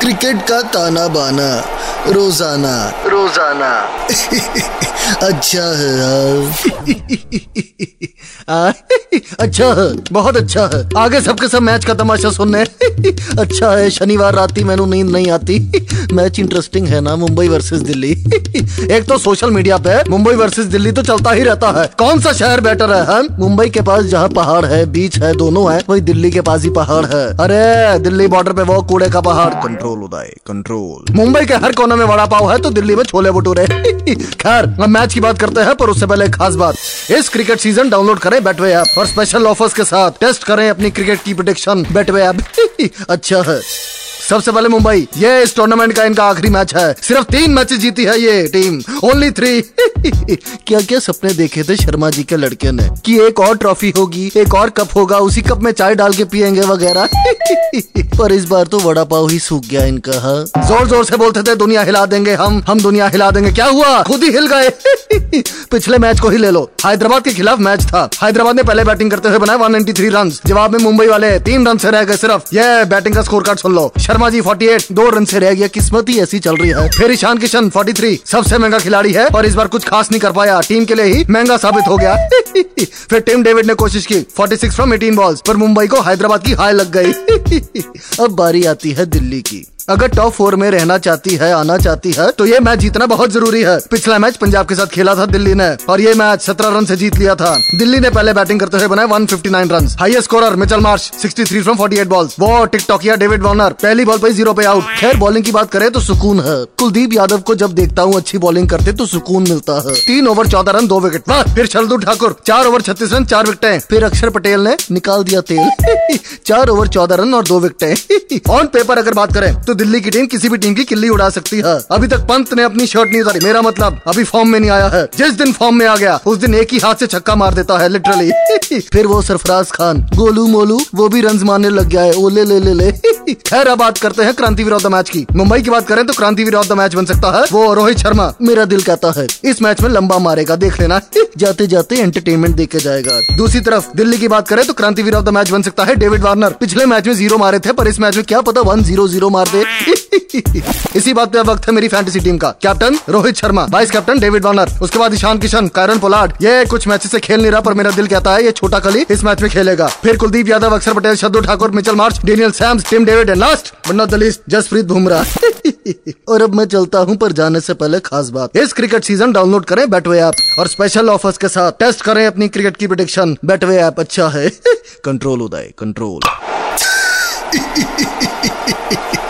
Cricket का ताना बाना रोज़ाना। रोज़ाना। अच्छा है अच्छा है बहुत अच्छा है। आगे सबके सब मैच का तमाशा सुनने अच्छा है शनिवार रात ही मैनू नींद नहीं आती। मैच इंटरेस्टिंग है ना मुंबई वर्सेस दिल्ली। एक तो सोशल मीडिया पे मुंबई वर्सेस दिल्ली तो चलता ही रहता है। कौन सा शहर बेटर है हम? मुंबई के पास जहाँ पहाड़ है बीच है दोनों है वही दिल्ली के पास ही पहाड़ है। अरे दिल्ली बॉर्डर पे वो कूड़े का पहाड़। कंट्रोल उदय कंट्रोल मुंबई के हर कोने में वड़ा पाव है तो दिल्ली में छोले भटूरे। खैर हम मैच की बात करते हैं, पर उससे पहले एक खास बात। इस क्रिकेट सीज़न डाउनलोड करें बैटवे ऐप और स्पेशल ऑफर्स के साथ टेस्ट करें अपनी क्रिकेट की प्रोडिक्शन बैटवे ऐप अच्छा है। सबसे पहले मुंबई। ये इस टूर्नामेंट का इनका आखिरी मैच है। सिर्फ़ तीन मैच जीती है ये टीम ओनली थ्री क्या क्या सपने देखे थे शर्मा जी के लड़के ने? कि एक और ट्रॉफी होगी, एक और कप होगा, उसी कप में चाय डाल के पियेंगे वगैरह। पर इस बार तो वड़ा पाव ही सूख गया इनका हाँ। ज़ोर ज़ोर से बोलते थे, दुनिया हिला देंगे हम हम दुनिया हिला देंगे। क्या हुआ? खुद ही हिल गए। पिछले मैच को ही ले लो। हैदराबाद के खिलाफ मैच था। हैदराबाद ने पहले बैटिंग करते हुए बनाए 193 रन जवाब में मुंबई वाले तीन रन से रह गए सिर्फ़। ये बैटिंग का स्कोर कार्ड सुन लो। शर्मा जी 48 दो रन से रह गया। किस्मत ही ऐसी चल रही है। फिर ईशान किशन 43 सबसे महँगा खिलाड़ी है और इस बार कुछ खास नहीं कर पाया। टीम के लिए ही महँगा साबित हो गया। फिर टीम डेविड ने कोशिश की 46 फ्रॉम 18 बॉल्स पर मुंबई को हैदराबाद की हाई लग गई। अब बारी आती है दिल्ली की। अगर टॉप फोर में रहना चाहती है, आना चाहती है तो ये मैच जीतना बहुत ज़रूरी है। पिछला मैच पंजाब के साथ खेला था दिल्ली ने, और ये मैच 17 रन से जीत लिया था। दिल्ली ने पहले बैटिंग करते हुए बनाए 159 run highest scorer Mitchell Marsh 63 from 48 balls वो टिकटॉकिया डेविड वॉर्नर पहली बॉल पर ज़ीरो पे आउट खैर बॉलिंग की बात करें तो सुकून है। कुलदीप यादव को जब देखता हूँ अच्छी बॉलिंग करते तो सुकून मिलता है। तीन ओवर चौदह रन, दो विकेट फिर शरदू ठाकुर। चार ओवर छत्तीस रन, चार विकेटें। फिर अक्षर पटेल ने निकाल दिया तेल। चार ओवर चौदह रन और दो विकेटें। ऑन पेपर अगर बात करें तो दिल्ली की टीम किसी भी टीम की किल्ली उड़ा सकती है। अभी तक पंत ने अपनी शर्ट नहीं उतारी। मेरा मतलब अभी फॉर्म में नहीं आया है। जिस दिन फॉर्म में आ गया, उस दिन एक ही हाथ से छक्का मार देता है लिटरली फिर वो सरफराज खान, गोलू मोलू, वो भी रन मारने लग गया है। ओले, ले ले ले। खैर अब बात करते हैं क्रांति विरोध मैच की। मुंबई की बात करें तो क्रांति विरोध द मैच बन सकता है। वो रोहित शर्मा, मेरा दिल कहता है। इस मैच में लंबा मारेगा, देख लेना। जाते जाते एंटरटेनमेंट देखे जाएगा। दूसरी तरफ़, दिल्ली की बात करें तो क्रांति विरोध द मैच बन सकता है। डेविड वार्नर पिछले मैच में ज़ीरो मारे थे, पर इस मैच में क्या पता वन ज़ीरो ज़ीरो मार दे। इसी बात पे वक्त है मेरी फैंटेसी टीम का। Captain Rohit Sharma vice captain David Warner उसके बाद ईशान किशन कायरन पोलार्ड ये कुछ मैच से खेल नहीं रहा, पर मेरा दिल कहता है ये छोटा कली इस मैच में खेलेगा। फिर Kuldeep Yadav, Akshar Patel Shardul Thakur, Mitchell Marsh Daniel Sams Tim David and last but not Jasprit Bumrah और अब मैं चलता हूँ, पर जाने से पहले खास बात। इस क्रिकेट सीज़न डाउनलोड करें बैटवे ऐप और स्पेशल ऑफर्स के साथ टेस्ट करें अपनी क्रिकेट की प्रोडिक्शन बैटवे ऐप अच्छा है। कंट्रोल उदय कंट्रोल